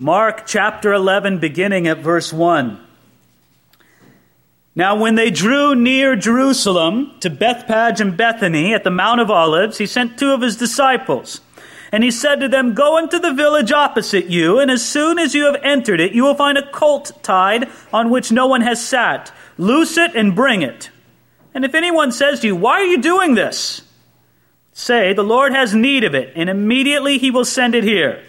Mark chapter 11, beginning at verse 1. Now, when they drew near Jerusalem to Bethphage and Bethany at the Mount of Olives, he sent two of his disciples. And he said to them, Go into the village opposite you, and as soon as you have entered it, you will find a colt tied on which no one has sat. Loose it and bring it. And if anyone says to you, Why are you doing this? Say, The Lord has need of it, and immediately he will send it here.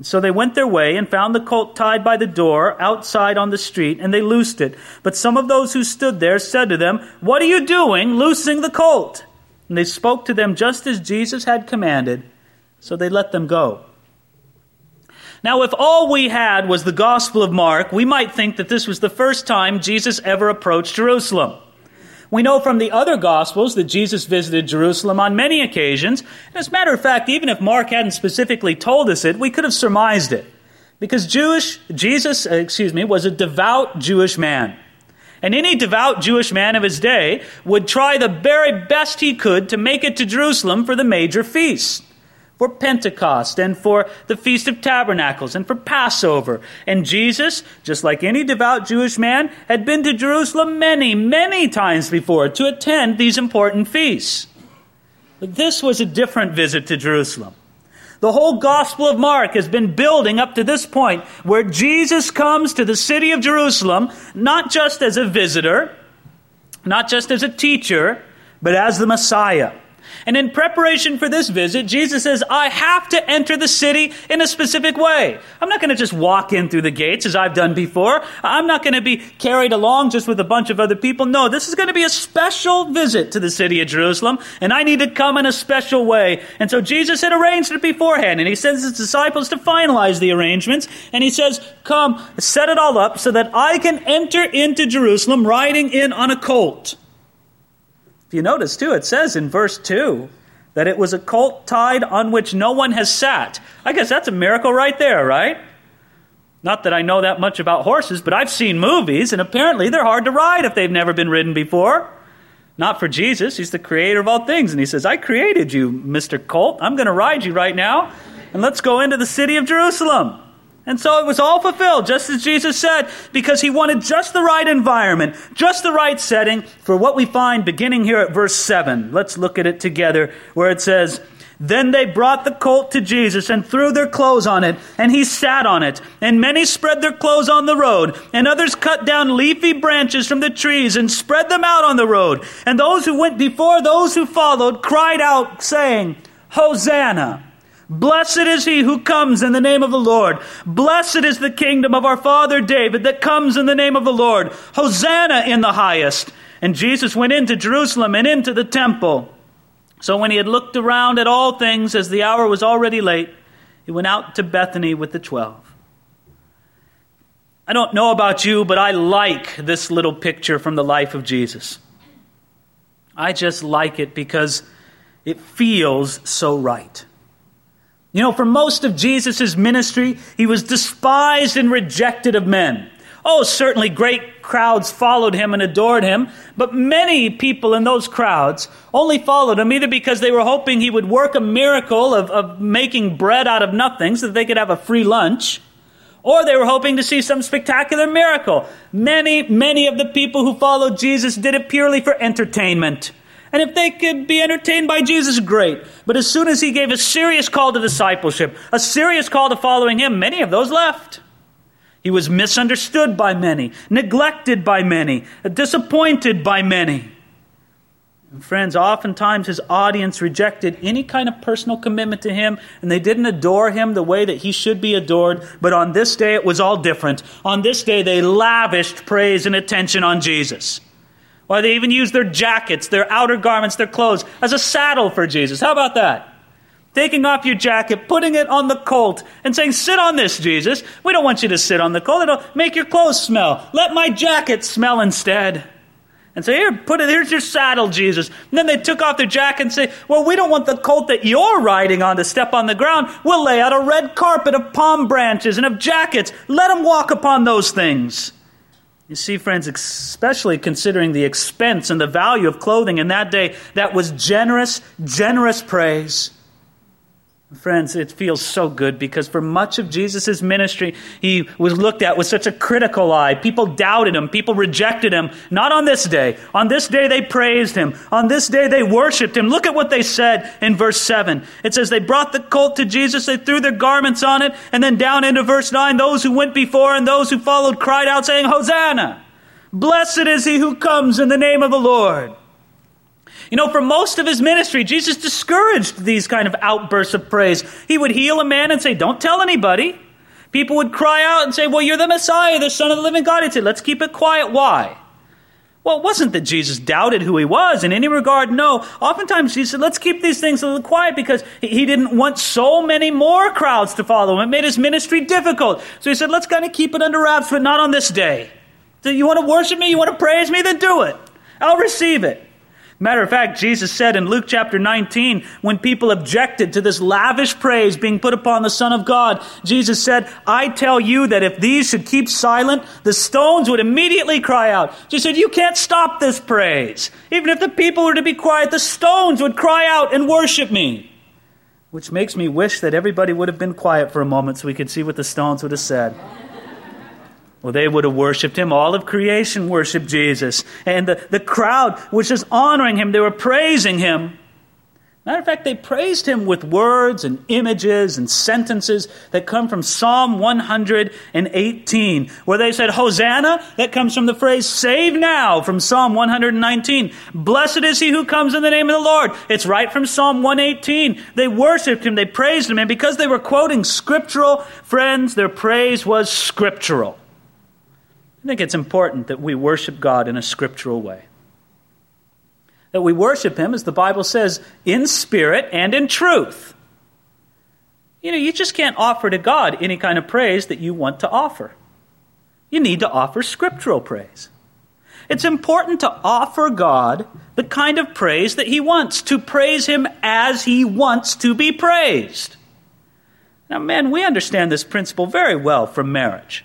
And so they went their way and found the colt tied by the door outside on the street, and they loosed it. But some of those who stood there said to them, What are you doing, loosing the colt? And they spoke to them just as Jesus had commanded, so they let them go. Now, if all we had was the Gospel of Mark, we might think that this was the first time Jesus ever approached Jerusalem. We know from the other Gospels that Jesus visited Jerusalem on many occasions. And as a matter of fact, even if Mark hadn't specifically told us it, we could have surmised it. Because Jewish, Jesus, uh, excuse me, was a devout Jewish man. And any devout Jewish man of his day would try the very best he could to make it to Jerusalem for the major feasts for Pentecost and for the Feast of Tabernacles and for Passover. And Jesus, just like any devout Jewish man, had been to Jerusalem many, many times before to attend these important feasts. But this was a different visit to Jerusalem. The whole Gospel of Mark has been building up to this point where Jesus comes to the city of Jerusalem not just as a visitor, not just as a teacher, but as the Messiah. And in preparation for this visit, Jesus says, I have to enter the city in a specific way. I'm not going to just walk in through the gates as I've done before. I'm not going to be carried along just with a bunch of other people. No, this is going to be a special visit to the city of Jerusalem, and I need to come in a special way. And so Jesus had arranged it beforehand, and he sends his disciples to finalize the arrangements, and he says, Come, set it all up so that I can enter into Jerusalem riding in on a colt. If you notice, too, it says in verse 2 that it was a colt tied on which no one has sat. I guess that's a miracle right there, right? Not that I know that much about horses, but I've seen movies, and apparently they're hard to ride if they've never been ridden before. Not for Jesus. He's the creator of all things. And he says, I created you, Mr. Colt. I'm going to ride you right now, and let's go into the city of Jerusalem. And so it was all fulfilled, just as Jesus said, because he wanted just the right environment, just the right setting for what we find beginning here at verse 7. Let's look at it together, where it says, Then they brought the colt to Jesus and threw their clothes on it, and he sat on it. And many spread their clothes on the road, and others cut down leafy branches from the trees and spread them out on the road. And those who went before those who followed cried out, saying, Hosanna! Blessed is he who comes in the name of the Lord. Blessed is the kingdom of our father David that comes in the name of the Lord. Hosanna in the highest. And Jesus went into Jerusalem and into the temple. So when he had looked around at all things, as the hour was already late, he went out to Bethany with the twelve. I don't know about you, but I like this little picture from the life of Jesus. I just like it because it feels so right. You know, for most of Jesus' ministry, he was despised and rejected of men. Oh, certainly great crowds followed him and adored him, but many people in those crowds only followed him either because they were hoping he would work a miracle of, of making bread out of nothing so that they could have a free lunch, or they were hoping to see some spectacular miracle. Many, many of the people who followed Jesus did it purely for entertainment. And if they could be entertained by Jesus, great. But as soon as he gave a serious call to discipleship, a serious call to following him, many of those left. He was misunderstood by many, neglected by many, disappointed by many. And friends, oftentimes his audience rejected any kind of personal commitment to him, and they didn't adore him the way that he should be adored. But on this day, it was all different. On this day, they lavished praise and attention on Jesus. Why, they even used their jackets, their outer garments, their clothes as a saddle for Jesus. How about that? Taking off your jacket, putting it on the colt, and saying, Sit on this, Jesus. We don't want you to sit on the colt. It'll make your clothes smell. Let my jacket smell instead. And say, Here, put it, here's your saddle, Jesus. And then they took off their jacket and say, Well, we don't want the colt that you're riding on to step on the ground. We'll lay out a red carpet of palm branches and of jackets. Let him walk upon those things. You see, friends, especially considering the expense and the value of clothing in that day, that was generous, generous praise. Friends, it feels so good because for much of Jesus' ministry, he was looked at with such a critical eye. People doubted him. People rejected him. Not on this day. On this day, they praised him. On this day, they worshiped him. Look at what they said in verse 7. It says, They brought the colt to Jesus, they threw their garments on it, and then down into verse 9, those who went before and those who followed cried out, saying, Hosanna! Blessed is he who comes in the name of the Lord. You know, for most of his ministry, Jesus discouraged these kind of outbursts of praise. He would heal a man and say, Don't tell anybody. People would cry out and say, Well, you're the Messiah, the Son of the living God. He'd say, Let's keep it quiet. Why? Well, it wasn't that Jesus doubted who he was in any regard. No. Oftentimes, he said, let's keep these things a little quiet because he didn't want so many more crowds to follow him. It made his ministry difficult. So he said, let's kind of keep it under wraps, but not on this day. So you want to worship me? You want to praise me? Then do it. I'll receive it. Matter of fact, Jesus said in Luke chapter 19, when people objected to this lavish praise being put upon the Son of God, Jesus said, I tell you that if these should keep silent, the stones would immediately cry out. Jesus said, You can't stop this praise. Even if the people were to be quiet, the stones would cry out and worship me. Which makes me wish that everybody would have been quiet for a moment so we could see what the stones would have said. Well, they would have worshiped him. All of creation worshiped Jesus. And the, the crowd was just honoring him. They were praising him. Matter of fact, they praised him with words and images and sentences that come from Psalm 118, where they said, Hosanna, that comes from the phrase save now from Psalm 119. Blessed is he who comes in the name of the Lord. It's right from Psalm 118. They worshiped him, they praised him, and because they were quoting scriptural, friends, their praise was scriptural. I think it's important that we worship God in a scriptural way. That we worship Him, as the Bible says, in spirit and in truth. You know, you just can't offer to God any kind of praise that you want to offer. You need to offer scriptural praise. It's important to offer God the kind of praise that He wants, to praise Him as He wants to be praised. Now, men, we understand this principle very well from marriage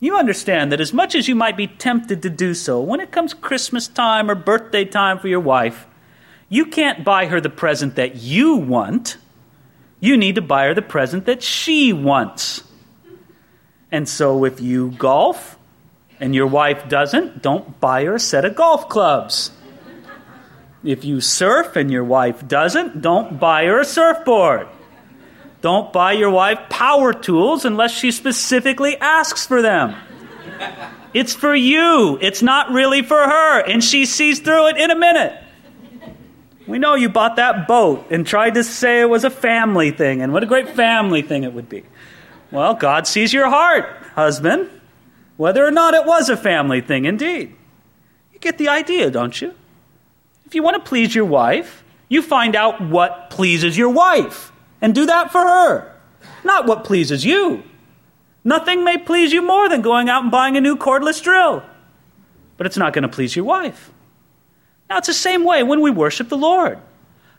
you understand that as much as you might be tempted to do so, when it comes Christmas time or birthday time for your wife, you can't buy her the present that you want. You need to buy her the present that she wants. And so if you golf and your wife doesn't, don't buy her a set of golf clubs. If you surf and your wife doesn't, don't buy her a surfboard. Don't buy your wife power tools unless she specifically asks for them. It's for you. It's not really for her. And she sees through it in a minute. We know you bought that boat and tried to say it was a family thing, and what a great family thing it would be. Well, God sees your heart, husband, whether or not it was a family thing, indeed. You get the idea, don't you? If you want to please your wife, you find out what pleases your wife and do that for her, not what pleases you. Nothing may please you more than going out and buying a new cordless drill, but it's not going to please your wife. Now, it's the same way when we worship the Lord.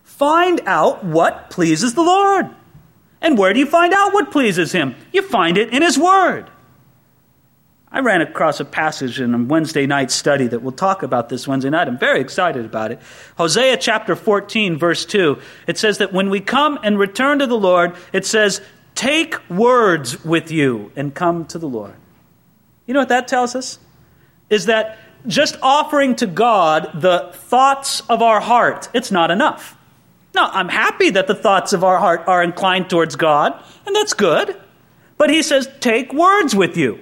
Find out what pleases the Lord. And where do you find out what pleases Him? You find it in His Word. I ran across a passage in a Wednesday night study that we'll talk about this Wednesday night. I'm very excited about it. Hosea chapter 14, verse 2. It says that when we come and return to the Lord, it says, Take words with you and come to the Lord. You know what that tells us? Is that just offering to God the thoughts of our heart, it's not enough. Now, I'm happy that the thoughts of our heart are inclined towards God, and that's good. But he says, Take words with you.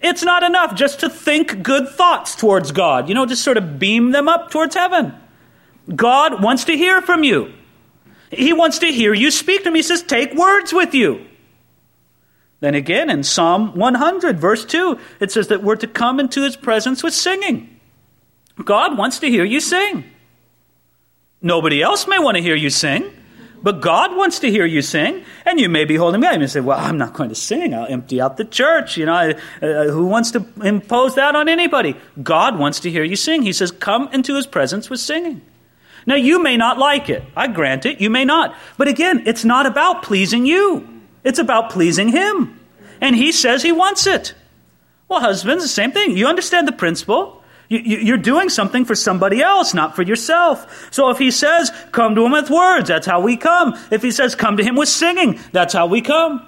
It's not enough just to think good thoughts towards God, you know, just sort of beam them up towards heaven. God wants to hear from you. He wants to hear you speak to him. He says, Take words with you. Then again, in Psalm 100, verse 2, it says that we're to come into his presence with singing. God wants to hear you sing. Nobody else may want to hear you sing. But God wants to hear you sing, and you may be holding back. You say, "Well, I'm not going to sing. I'll empty out the church." You know, I, uh, who wants to impose that on anybody? God wants to hear you sing. He says, "Come into His presence with singing." Now, you may not like it. I grant it. You may not. But again, it's not about pleasing you. It's about pleasing Him, and He says He wants it. Well, husbands, the same thing. You understand the principle. You're doing something for somebody else, not for yourself. So if he says, come to him with words, that's how we come. If he says, come to him with singing, that's how we come.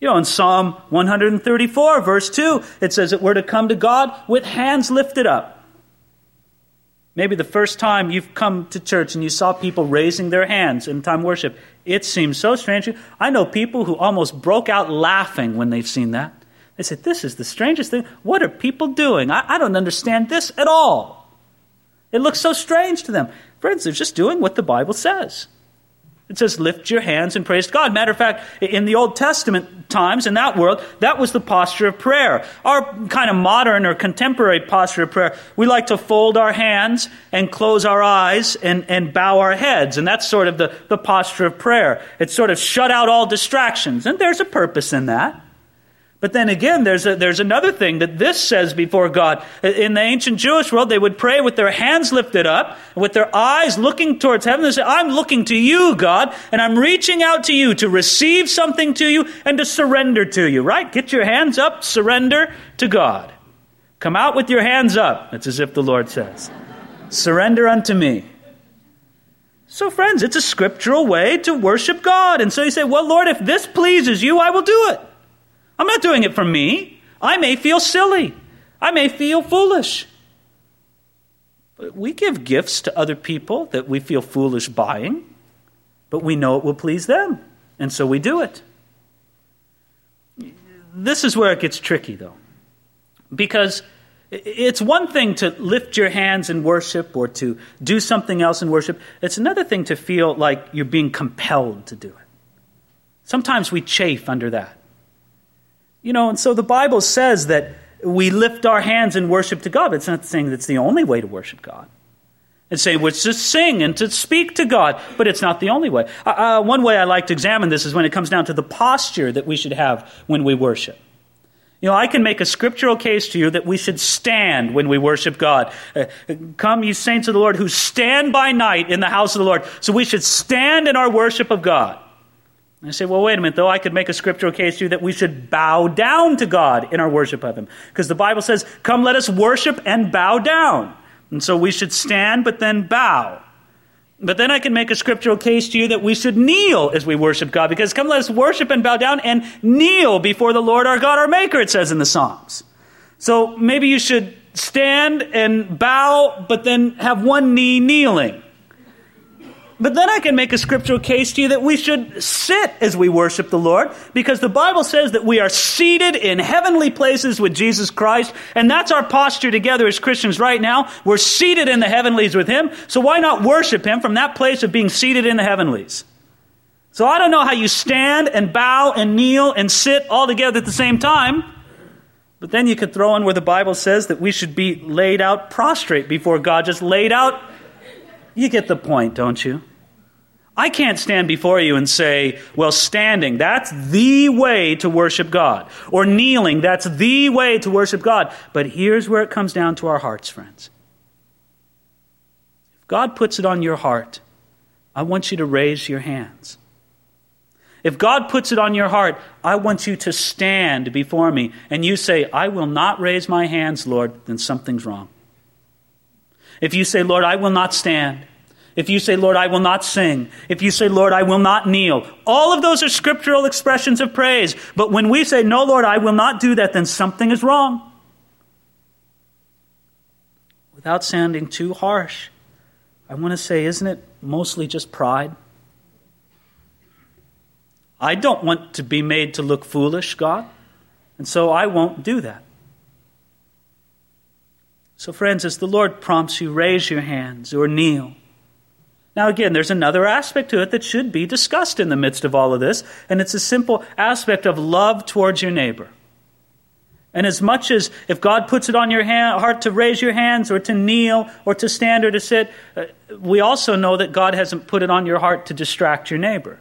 You know, in Psalm 134, verse 2, it says that we're to come to God with hands lifted up. Maybe the first time you've come to church and you saw people raising their hands in time worship, it seems so strange. I know people who almost broke out laughing when they've seen that. They said, This is the strangest thing. What are people doing? I, I don't understand this at all. It looks so strange to them. Friends, they're just doing what the Bible says. It says, lift your hands and praise God. Matter of fact, in the Old Testament times, in that world, that was the posture of prayer. Our kind of modern or contemporary posture of prayer, we like to fold our hands and close our eyes and, and bow our heads. And that's sort of the, the posture of prayer. It's sort of shut out all distractions. And there's a purpose in that. But then again, there's, a, there's another thing that this says before God. In the ancient Jewish world, they would pray with their hands lifted up, with their eyes looking towards heaven. They say, I'm looking to you, God, and I'm reaching out to you to receive something to you and to surrender to you, right? Get your hands up, surrender to God. Come out with your hands up. It's as if the Lord says, Surrender unto me. So, friends, it's a scriptural way to worship God. And so you say, Well, Lord, if this pleases you, I will do it. I'm not doing it for me. I may feel silly. I may feel foolish. But we give gifts to other people that we feel foolish buying, but we know it will please them, and so we do it. This is where it gets tricky, though, because it's one thing to lift your hands in worship or to do something else in worship. It's another thing to feel like you're being compelled to do it. Sometimes we chafe under that. You know, and so the Bible says that we lift our hands in worship to God. It's not saying that's the only way to worship God. It's saying it's to sing and to speak to God, but it's not the only way. Uh, uh, one way I like to examine this is when it comes down to the posture that we should have when we worship. You know, I can make a scriptural case to you that we should stand when we worship God. Uh, come, you saints of the Lord, who stand by night in the house of the Lord. So we should stand in our worship of God. I say, well, wait a minute, though. I could make a scriptural case to you that we should bow down to God in our worship of Him. Because the Bible says, come, let us worship and bow down. And so we should stand, but then bow. But then I can make a scriptural case to you that we should kneel as we worship God. Because come, let us worship and bow down and kneel before the Lord our God, our Maker, it says in the Psalms. So maybe you should stand and bow, but then have one knee kneeling. But then I can make a scriptural case to you that we should sit as we worship the Lord, because the Bible says that we are seated in heavenly places with Jesus Christ, and that's our posture together as Christians right now. We're seated in the heavenlies with Him, so why not worship Him from that place of being seated in the heavenlies? So I don't know how you stand and bow and kneel and sit all together at the same time, but then you could throw in where the Bible says that we should be laid out prostrate before God, just laid out you get the point, don't you? I can't stand before you and say, well, standing, that's the way to worship God. Or kneeling, that's the way to worship God. But here's where it comes down to our hearts, friends. If God puts it on your heart, I want you to raise your hands. If God puts it on your heart, I want you to stand before me and you say, I will not raise my hands, Lord, then something's wrong. If you say, Lord, I will not stand. If you say, Lord, I will not sing. If you say, Lord, I will not kneel. All of those are scriptural expressions of praise. But when we say, No, Lord, I will not do that, then something is wrong. Without sounding too harsh, I want to say, isn't it mostly just pride? I don't want to be made to look foolish, God, and so I won't do that. So, friends, as the Lord prompts you, raise your hands or kneel. Now, again, there's another aspect to it that should be discussed in the midst of all of this, and it's a simple aspect of love towards your neighbor. And as much as if God puts it on your hand, heart to raise your hands or to kneel or to stand or to sit, uh, we also know that God hasn't put it on your heart to distract your neighbor.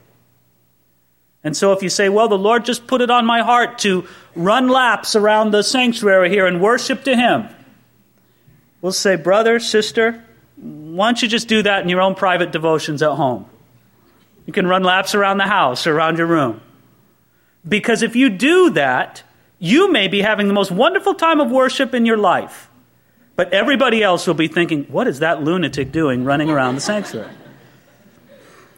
And so if you say, well, the Lord just put it on my heart to run laps around the sanctuary here and worship to Him, We'll say, brother, sister, why don't you just do that in your own private devotions at home? You can run laps around the house or around your room. Because if you do that, you may be having the most wonderful time of worship in your life. But everybody else will be thinking, what is that lunatic doing running around the sanctuary?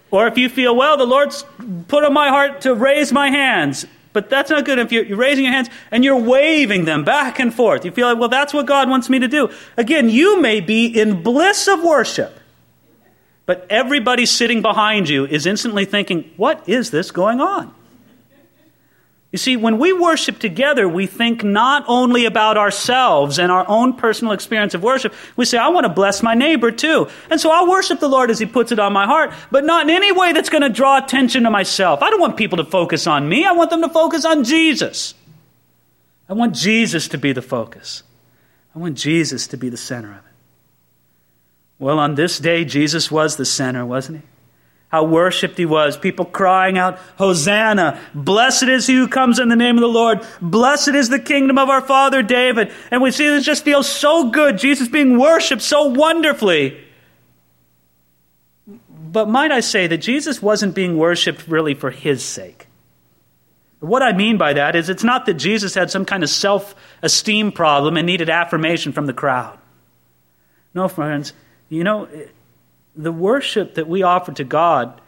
Or if you feel, well, the Lord's put on my heart to raise my hands, but that's not good if you're, you're, raising your hands and you're waving them back and forth. You feel like, well, that's what God wants me to do. Again, you may be in bliss of worship, but everybody sitting behind you is instantly thinking, what is this going on? You see, when we worship together, we think not only about ourselves and our own personal experience of worship. We say, I want to bless my neighbor too. And so I'll worship the Lord as He puts it on my heart, but not in any way that's going to draw attention to myself. I don't want people to focus on me. I want them to focus on Jesus. I want Jesus to be the focus. I want Jesus to be the center of it. Well, on this day, Jesus was the center, wasn't He? How worshiped he was. People crying out, Hosanna! Blessed is he who comes in the name of the Lord. Blessed is the kingdom of our father David. And we see this just feels so good. Jesus being worshiped so wonderfully. But might I say that Jesus wasn't being worshiped really for his sake? What I mean by that is it's not that Jesus had some kind of self esteem problem and needed affirmation from the crowd. No, friends. You know, the worship that we offer to God,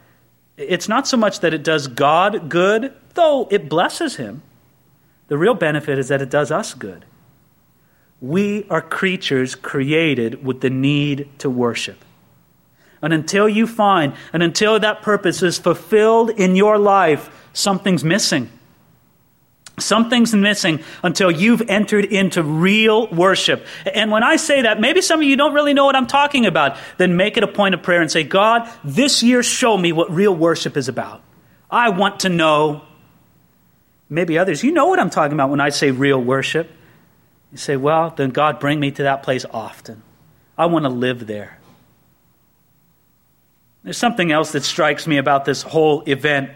it's not so much that it does God good, though it blesses Him. The real benefit is that it does us good. We are creatures created with the need to worship. And until you find, and until that purpose is fulfilled in your life, something's missing. Something's missing until you've entered into real worship. And when I say that, maybe some of you don't really know what I'm talking about. Then make it a point of prayer and say, God, this year show me what real worship is about. I want to know. Maybe others, you know what I'm talking about when I say real worship. You say, well, then God, bring me to that place often. I want to live there. There's something else that strikes me about this whole event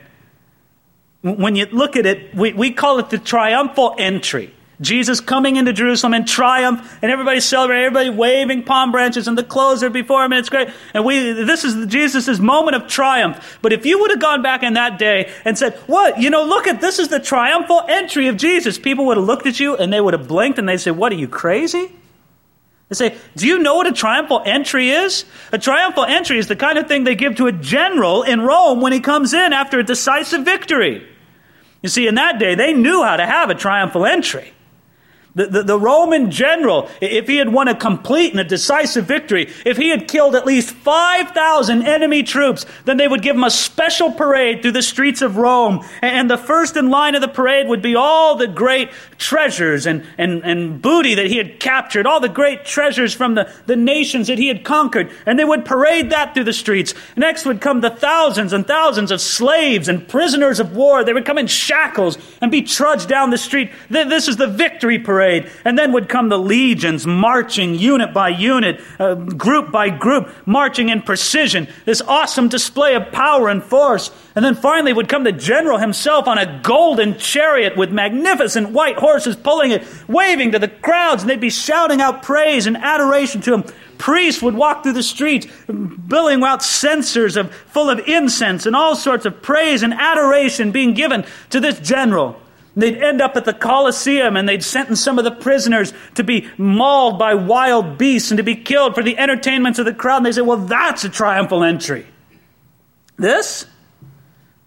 when you look at it, we, we call it the triumphal entry. Jesus coming into Jerusalem in triumph, and everybody's celebrating, everybody waving palm branches, and the clothes are before him, and it's great. And we, this is Jesus' moment of triumph. But if you would have gone back in that day and said, What? You know, look at this is the triumphal entry of Jesus, people would have looked at you and they would have blinked and they'd say, What are you crazy? They say, Do you know what a triumphal entry is? A triumphal entry is the kind of thing they give to a general in Rome when he comes in after a decisive victory. You see, in that day, they knew how to have a triumphal entry. The, the, the, Roman general, if he had won a complete and a decisive victory, if he had killed at least 5,000 enemy troops, then they would give him a special parade through the streets of Rome. And the first in line of the parade would be all the great treasures and, and, and booty that he had captured, all the great treasures from the, the nations that he had conquered. And they would parade that through the streets. Next would come the thousands and thousands of slaves and prisoners of war. They would come in shackles and be trudged down the street. This is the victory parade parade. And then would come the legions marching unit by unit, uh, group by group, marching in precision. This awesome display of power and force. And then finally would come the general himself on a golden chariot with magnificent white horses pulling it, waving to the crowds, and they'd be shouting out praise and adoration to him priests would walk through the streets, billing out censers of, full of incense and all sorts of praise and adoration being given to this general. They'd end up at the Colosseum and they'd sentence some of the prisoners to be mauled by wild beasts and to be killed for the entertainments of the crowd. And they say, well, that's a triumphal entry. This?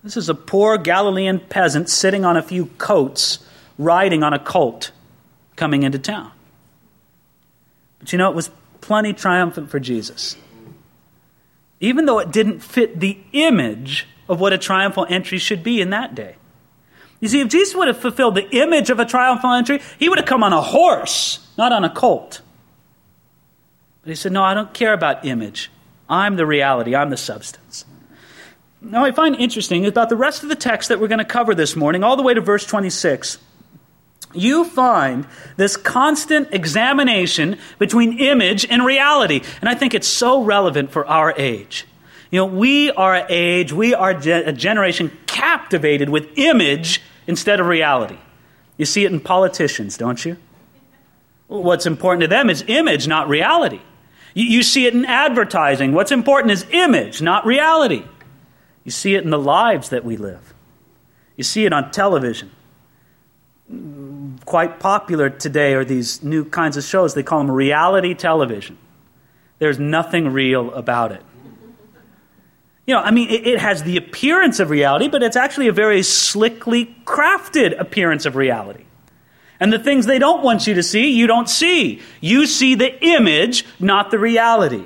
This is a poor Galilean peasant sitting on a few coats, riding on a colt, coming into town. But you know, it was plenty triumphant for Jesus. Even though it didn't fit the image of what a triumphal entry should be in that day. You see, if Jesus would have fulfilled the image of a triumphal entry, he would have come on a horse, not on a colt. But he said, No, I don't care about image. I'm the reality, I'm the substance. Now, I find interesting about the rest of the text that we're going to cover this morning, all the way to verse 26. You find this constant examination between image and reality. And I think it's so relevant for our age. You know, we are an age, we are a generation captivated with image instead of reality. You see it in politicians, don't you? What's important to them is image, not reality. You, see it in advertising. What's important is image, not reality. You see it in the lives that we live. You see it on television. quite popular today are these new kinds of shows. They call them reality television. There's nothing real about it. You know, I mean, it, it, has the appearance of reality, but it's actually a very slickly crafted appearance of reality. And the things they don't want you to see, you don't see. You see the image, not the reality.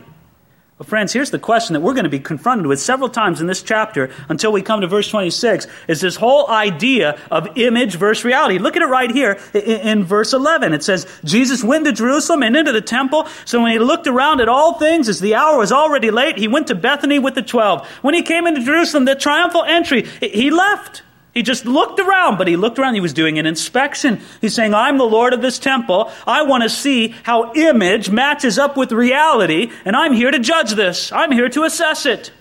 But, friends, here's the question that we're going to be confronted with several times in this chapter until we come to verse 26 is this whole idea of image versus reality. Look at it right here in, verse 11. It says, Jesus went to Jerusalem and into the temple. So when he looked around at all things, as the hour was already late, he went to Bethany with the twelve. When he came into Jerusalem, the triumphal entry, he left. He just looked around, but he looked around. He was doing an inspection. He's saying, I'm the Lord of this temple. I want to see how image matches up with reality, and I'm here to judge this. I'm here to assess it.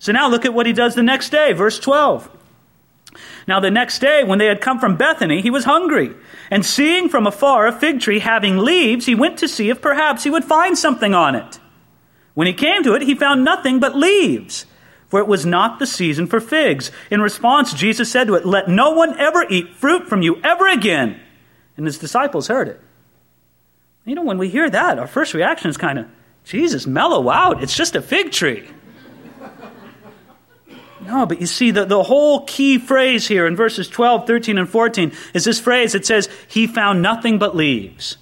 So now look at what he does the next day, verse 12. Now the next day, when they had come from Bethany, he was hungry. And seeing from afar a fig tree having leaves, he went to see if perhaps he would find something on it. When he came to it, he found nothing but leaves for it was not the season for figs. In response, Jesus said to it, Let no one ever eat fruit from you ever again. And his disciples heard it. You know, when we hear that, our first reaction is kind of, Jesus, mellow out. It's just a fig tree. No, but you see, the, the whole key phrase here in verses 12, 13, and 14 is this phrase that says, He found nothing but leaves.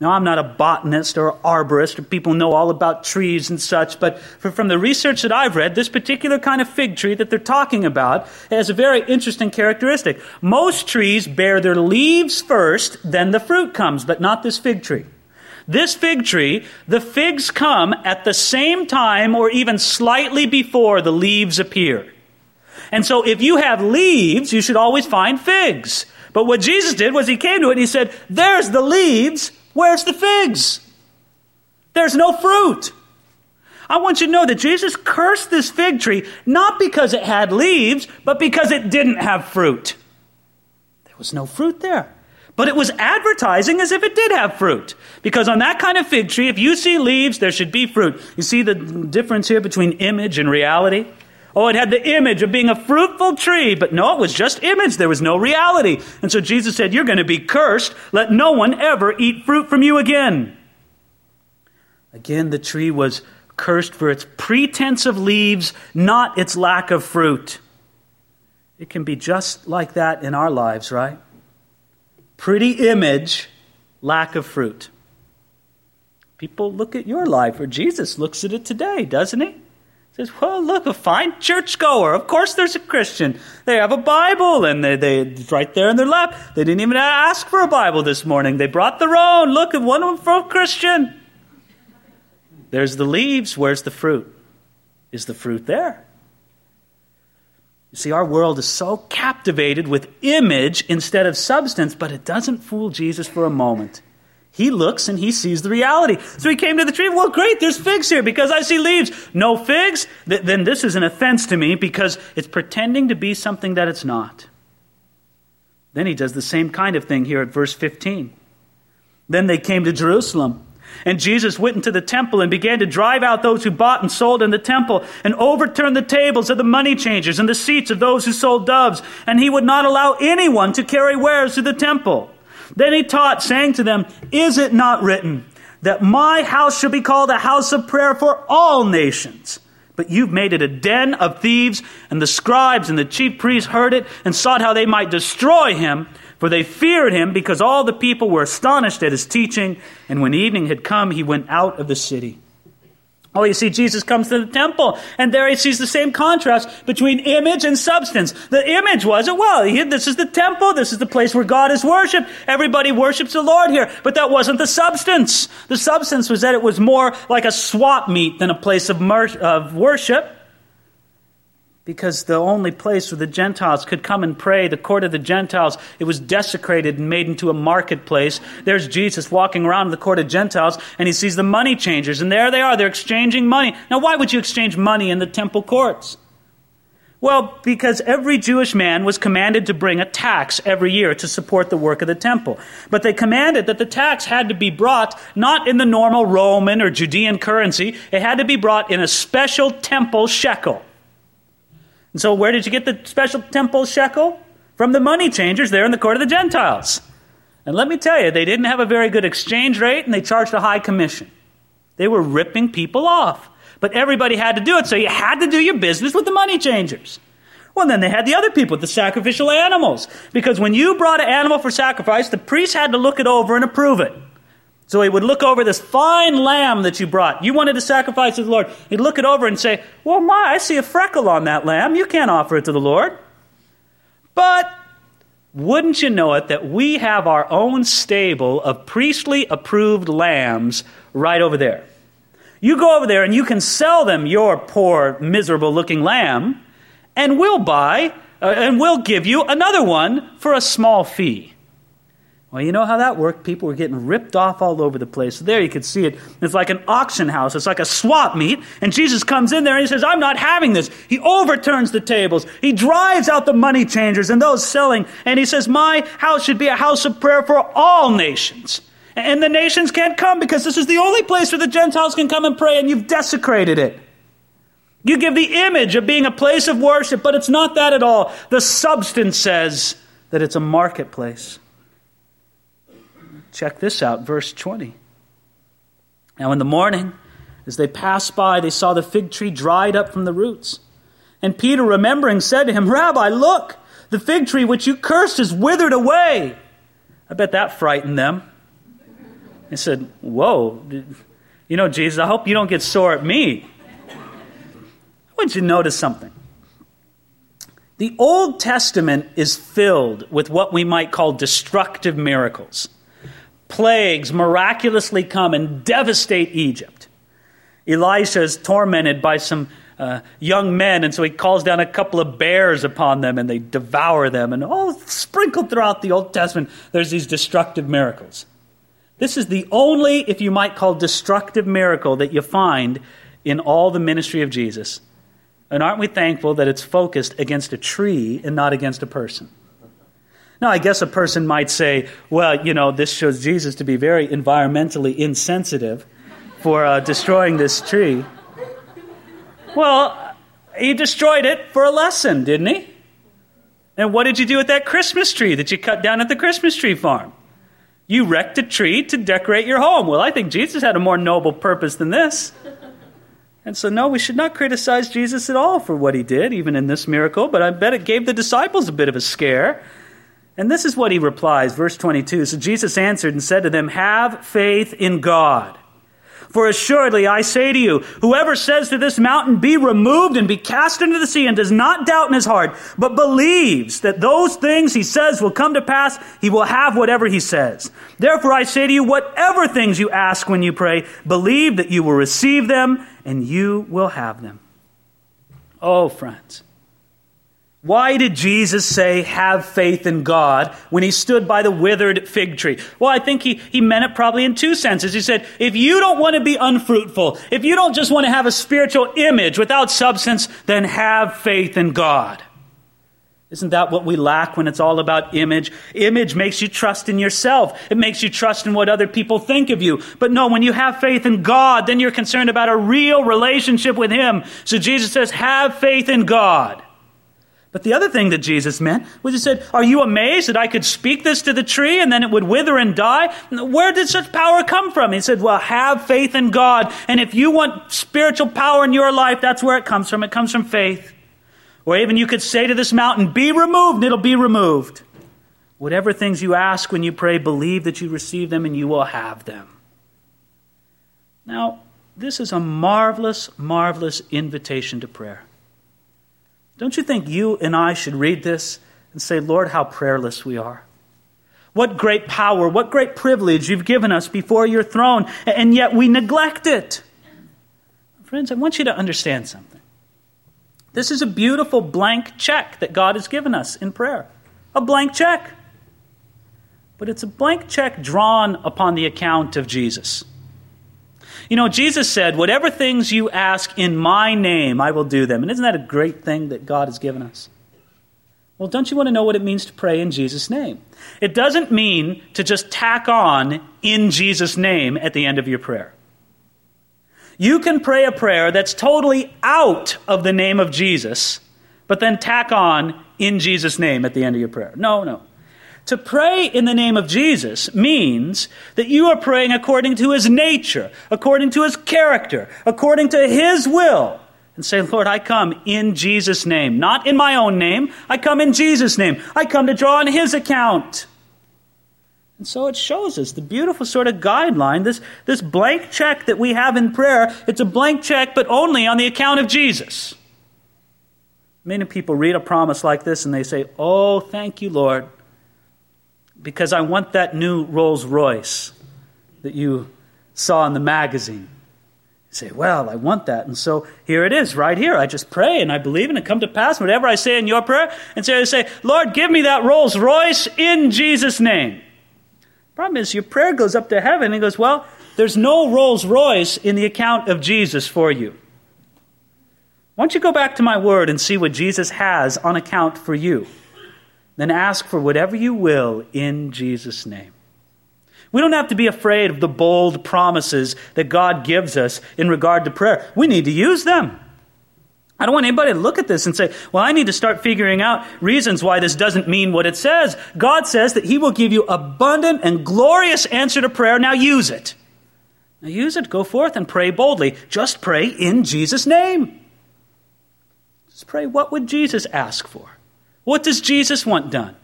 Now, I'm not a botanist or arborist, or people know all about trees and such, but from the research that I've read, this particular kind of fig tree that they're talking about has a very interesting characteristic. Most trees bear their leaves first, then the fruit comes, but not this fig tree. This fig tree, the figs come at the same time or even slightly before the leaves appear. And so if you have leaves, you should always find figs. But what Jesus did was he came to it and he said, There's the leaves, Where's the figs? There's no fruit. I want you to know that Jesus cursed this fig tree not because it had leaves, but because it didn't have fruit. There was no fruit there. But it was advertising as if it did have fruit. Because on that kind of fig tree, if you see leaves, there should be fruit. You see the difference here between image and reality? Oh, it had the image of being a fruitful tree, but no, it was just image. There was no reality. And so Jesus said, You're going to be cursed. Let no one ever eat fruit from you again. Again, the tree was cursed for its pretense of leaves, not its lack of fruit. It can be just like that in our lives, right? Pretty image, lack of fruit. People look at your life, or Jesus looks at it today, doesn't he? Says, well, look, a fine churchgoer. Of course there's a Christian. They have a Bible, and they, they, it's right there in their lap. They didn't even ask for a Bible this morning. They brought their own. Look, one of them a Christian. There's the leaves. Where's the fruit? Is the fruit there? You see, our world is so captivated with image instead of substance, but it doesn't fool Jesus for a moment. He looks and he sees the reality. So he came to the tree. Well, great, there's figs here because I see leaves. No figs? Th- then this is an offense to me because it's pretending to be something that it's not. Then he does the same kind of thing here at verse 15. Then they came to Jerusalem. And Jesus went into the temple and began to drive out those who bought and sold in the temple and overturned the tables of the money changers and the seats of those who sold doves. And he would not allow anyone to carry wares to the temple. Then he taught, saying to them, Is it not written that my house shall be called a house of prayer for all nations? But you've made it a den of thieves, and the scribes and the chief priests heard it and sought how they might destroy him, for they feared him because all the people were astonished at his teaching. And when evening had come, he went out of the city. Oh, you see, Jesus comes to the temple, and there he sees the same contrast between image and substance. The image was, it? well, this is the temple, this is the place where God is worshipped. Everybody worships the Lord here. But that wasn't the substance. The substance was that it was more like a swap meet than a place of, mer- of worship because the only place where the Gentiles could come and pray, the court of the Gentiles, it was desecrated and made into a marketplace. There's Jesus walking around the court of Gentiles, and he sees the money changers, and there they are, they're exchanging money. Now, why would you exchange money in the temple courts? Well, because every Jewish man was commanded to bring a tax every year to support the work of the temple. But they commanded that the tax had to be brought not in the normal Roman or Judean currency, it had to be brought in a special temple shekel. And so, where did you get the special temple shekel? From the money changers there in the court of the Gentiles. And let me tell you, they didn't have a very good exchange rate and they charged a high commission. They were ripping people off. But everybody had to do it, so you had to do your business with the money changers. Well, then they had the other people, the sacrificial animals. Because when you brought an animal for sacrifice, the priest had to look it over and approve it. So he would look over this fine lamb that you brought. You wanted to sacrifice to the Lord. He'd look it over and say, Well, my, I see a freckle on that lamb. You can't offer it to the Lord. But wouldn't you know it that we have our own stable of priestly approved lambs right over there? You go over there and you can sell them your poor, miserable looking lamb, and we'll buy uh, and we'll give you another one for a small fee. Well, you know how that worked? People were getting ripped off all over the place. So there you could see it. It's like an auction house. It's like a swap meet. And Jesus comes in there and he says, I'm not having this. He overturns the tables. He drives out the money changers and those selling. And he says, My house should be a house of prayer for all nations. And the nations can't come because this is the only place where the Gentiles can come and pray, and you've desecrated it. You give the image of being a place of worship, but it's not that at all. The substance says that it's a marketplace. Check this out, verse 20. Now, in the morning, as they passed by, they saw the fig tree dried up from the roots. And Peter, remembering, said to him, Rabbi, look, the fig tree which you cursed is withered away. I bet that frightened them. He said, Whoa, you know, Jesus, I hope you don't get sore at me. I want you to notice something. The Old Testament is filled with what we might call destructive miracles plagues miraculously come and devastate Egypt. Elisha is tormented by some uh, young men, and so he calls down a couple of bears upon them and they devour them. And all sprinkled throughout the Old Testament, there's these destructive miracles. This is the only, if you might call, destructive miracle that you find in all the ministry of Jesus. And aren't we thankful that it's focused against a tree and not against a person? Now, I guess a person might say, well, you know, this shows Jesus to be very environmentally insensitive for uh, destroying this tree. Well, he destroyed it for a lesson, didn't he? And what did you do with that Christmas tree that you cut down at the Christmas tree farm? You wrecked a tree to decorate your home. Well, I think Jesus had a more noble purpose than this. And so, no, we should not criticize Jesus at all for what he did, even in this miracle, but I bet it gave the disciples a bit of a scare and this is what he replies, verse 22. So Jesus answered and said to them, Have faith in God. For assuredly I say to you, whoever says to this mountain, Be removed and be cast into the sea, and does not doubt in his heart, but believes that those things he says will come to pass, he will have whatever he says. Therefore I say to you, whatever things you ask when you pray, believe that you will receive them, and you will have them. Oh, friends. Why did Jesus say, have faith in God when he stood by the withered fig tree? Well, I think he, he meant it probably in two senses. He said, if you don't want to be unfruitful, if you don't just want to have a spiritual image without substance, then have faith in God. Isn't that what we lack when it's all about image? Image makes you trust in yourself. It makes you trust in what other people think of you. But no, when you have faith in God, then you're concerned about a real relationship with Him. So Jesus says, have faith in God. But the other thing that Jesus meant was he said, Are you amazed that I could speak this to the tree and then it would wither and die? Where did such power come from? He said, Well, have faith in God. And if you want spiritual power in your life, that's where it comes from. It comes from faith. Or even you could say to this mountain, Be removed, and it'll be removed. Whatever things you ask when you pray, believe that you receive them and you will have them. Now, this is a marvelous, marvelous invitation to prayer. Don't you think you and I should read this and say, Lord, how prayerless we are? What great power, what great privilege you've given us before your throne, and yet we neglect it. Friends, I want you to understand something. This is a beautiful blank check that God has given us in prayer. A blank check. But it's a blank check drawn upon the account of Jesus. You know, Jesus said, Whatever things you ask in my name, I will do them. And isn't that a great thing that God has given us? Well, don't you want to know what it means to pray in Jesus' name? It doesn't mean to just tack on in Jesus' name at the end of your prayer. You can pray a prayer that's totally out of the name of Jesus, but then tack on in Jesus' name at the end of your prayer. No, no. To pray in the name of Jesus means that you are praying according to his nature, according to his character, according to his will. And say, Lord, I come in Jesus' name, not in my own name. I come in Jesus' name. I come to draw on his account. And so it shows us the beautiful sort of guideline, this, this blank check that we have in prayer. It's a blank check, but only on the account of Jesus. Many people read a promise like this and they say, Oh, thank you, Lord because I want that new Rolls Royce that you saw in the magazine. You say, Well, I want that. And so here it is, right here. I just pray and I believe and it come to pass. Whatever I say in your prayer, and so I say, Lord, give me that Rolls Royce in Jesus' name. Problem is, your prayer goes up to heaven and goes, Well, there's no Rolls Royce in the account of Jesus for you. Why don't you go back to my word and see what Jesus has on account for you? Then ask for whatever you will in Jesus' name. We don't have to be afraid of the bold promises that God gives us in regard to prayer. We need to use them. I don't want anybody to look at this and say, well, I need to start figuring out reasons why this doesn't mean what it says. God says that He will give you abundant and glorious answer to prayer. Now use it. Now use it. Go forth and pray boldly. Just pray in Jesus' name. Just pray, what would Jesus ask for? What does Jesus want done?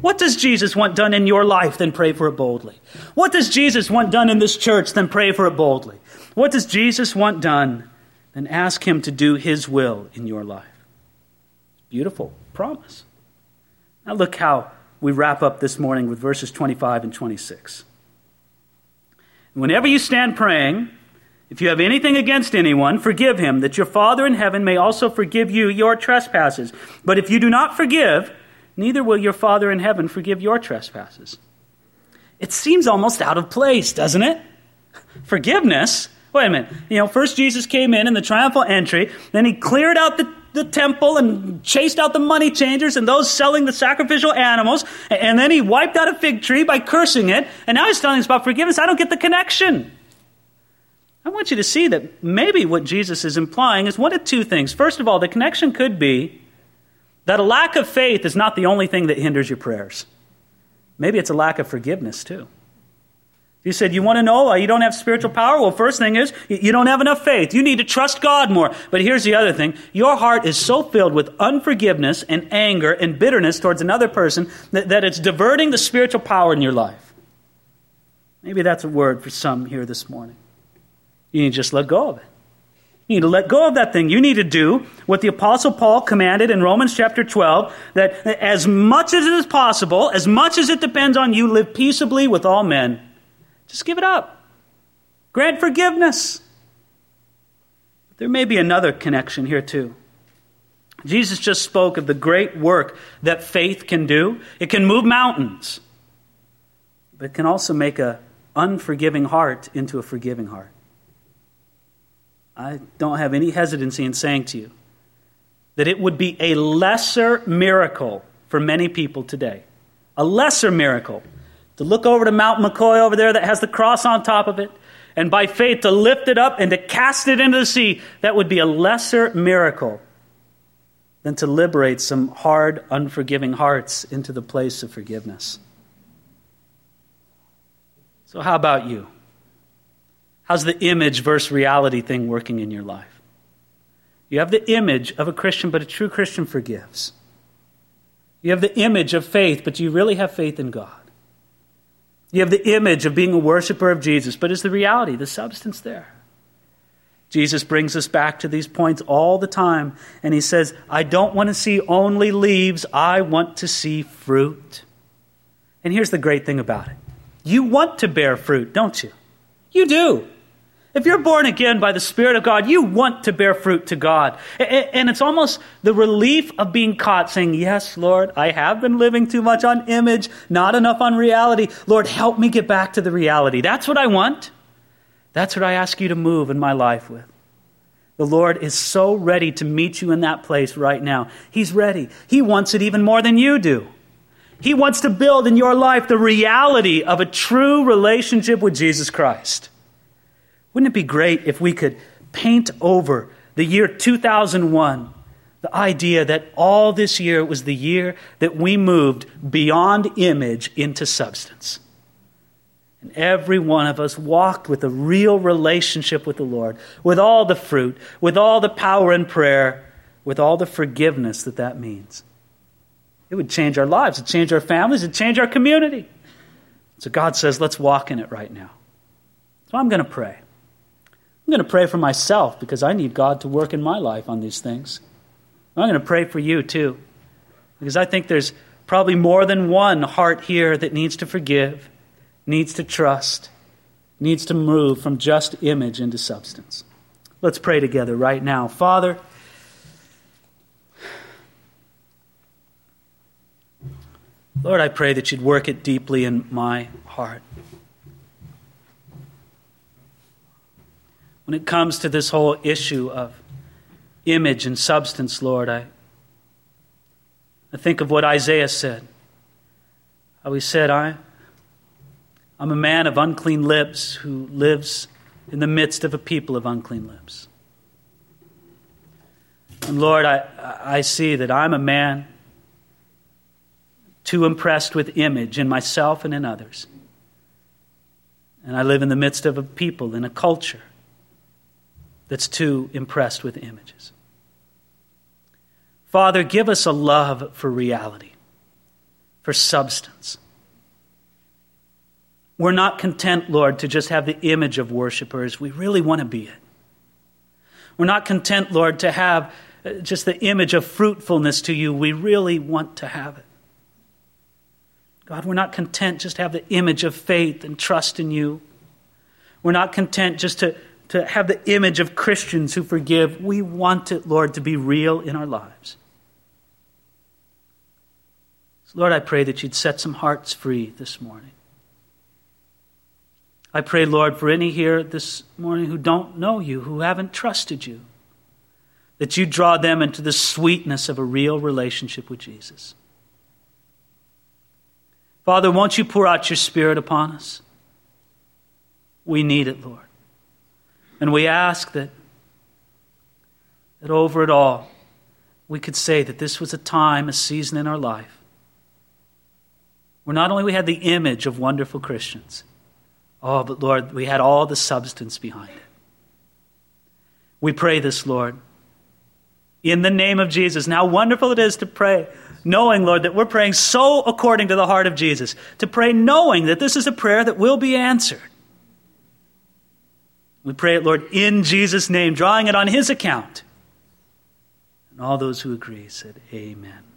What does Jesus want done in your life? Then pray for it boldly. What does Jesus want done in this church? Then pray for it boldly. What does Jesus want done? Then ask Him to do His will in your life. Beautiful promise. Now look how we wrap up this morning with verses 25 and 26. Whenever you stand praying, if you have anything against anyone, forgive him, that your Father in heaven may also forgive you your trespasses. But if you do not forgive, neither will your Father in heaven forgive your trespasses. It seems almost out of place, doesn't it? Forgiveness? Wait a minute. You know, first Jesus came in in the triumphal entry, then he cleared out the, the temple and chased out the money changers and those selling the sacrificial animals, and then he wiped out a fig tree by cursing it, and now he's telling us about forgiveness. I don't get the connection. I want you to see that maybe what Jesus is implying is one of two things. First of all, the connection could be that a lack of faith is not the only thing that hinders your prayers. Maybe it's a lack of forgiveness, too. You said, You want to know why you don't have spiritual power? Well, first thing is, you don't have enough faith. You need to trust God more. But here's the other thing your heart is so filled with unforgiveness and anger and bitterness towards another person that, that it's diverting the spiritual power in your life. Maybe that's a word for some here this morning. You need to just let go of it. You need to let go of that thing. You need to do what the Apostle Paul commanded in Romans chapter 12 that as much as it is possible, as much as it depends on you, live peaceably with all men. Just give it up. Grant forgiveness. There may be another connection here, too. Jesus just spoke of the great work that faith can do. It can move mountains, but it can also make an unforgiving heart into a forgiving heart. I don't have any hesitancy in saying to you that it would be a lesser miracle for many people today. A lesser miracle to look over to Mount McCoy over there that has the cross on top of it, and by faith to lift it up and to cast it into the sea. That would be a lesser miracle than to liberate some hard, unforgiving hearts into the place of forgiveness. So, how about you? How's the image versus reality thing working in your life? You have the image of a Christian, but a true Christian forgives. You have the image of faith, but do you really have faith in God? You have the image of being a worshiper of Jesus, but is the reality, the substance there? Jesus brings us back to these points all the time, and he says, I don't want to see only leaves, I want to see fruit. And here's the great thing about it you want to bear fruit, don't you? You do. If you're born again by the Spirit of God, you want to bear fruit to God. And it's almost the relief of being caught saying, Yes, Lord, I have been living too much on image, not enough on reality. Lord, help me get back to the reality. That's what I want. That's what I ask you to move in my life with. The Lord is so ready to meet you in that place right now. He's ready. He wants it even more than you do. He wants to build in your life the reality of a true relationship with Jesus Christ. Wouldn't it be great if we could paint over the year 2001 The idea that all this year was the year that we moved beyond image into substance. And every one of us walked with a real relationship with the Lord, with all the fruit, with all the power in prayer, with all the forgiveness that that means. It would change our lives, it'd change our families, it'd change our community. So God says, let's walk in it right now. So I'm going to pray. I'm going to pray for myself because I need God to work in my life on these things. I'm going to pray for you too because I think there's probably more than one heart here that needs to forgive, needs to trust, needs to move from just image into substance. Let's pray together right now. Father, Lord, I pray that you'd work it deeply in my heart. When it comes to this whole issue of image and substance, Lord, I, I think of what Isaiah said. How he said, I, I'm a man of unclean lips who lives in the midst of a people of unclean lips. And Lord, I, I see that I'm a man too impressed with image in myself and in others. And I live in the midst of a people, in a culture that's too impressed with images. Father, give us a love for reality, for substance. We're not content, Lord, to just have the image of worshipers. We really want to be it. We're not content, Lord, to have uh, just the image of fruitfulness to you. We really want to have it. God, we're not content just to have the image of faith and trust in you. We're not content just to, to have the image of Christians who forgive. We want it, Lord, to be real in our lives. So Lord, I pray that you'd set some hearts free this morning. I pray, Lord, for any here this morning who don't know you, who haven't trusted you, that you draw them into the sweetness of a real relationship with Jesus. Father, won't you pour out your Spirit upon us? We need it, Lord. And we ask that, that over it all, we could say that this was a time, a season in our life where not only we had the image of wonderful Christians, oh, but Lord, we had all the substance behind it. We pray this, Lord, in the name of Jesus. Now, wonderful it is to pray knowing, Lord, that we're praying so according to the heart of Jesus, to pray knowing that this is a prayer that will be answered. We pray it, Lord, in Jesus' name, drawing it on His account. And all those who agree said, Amen.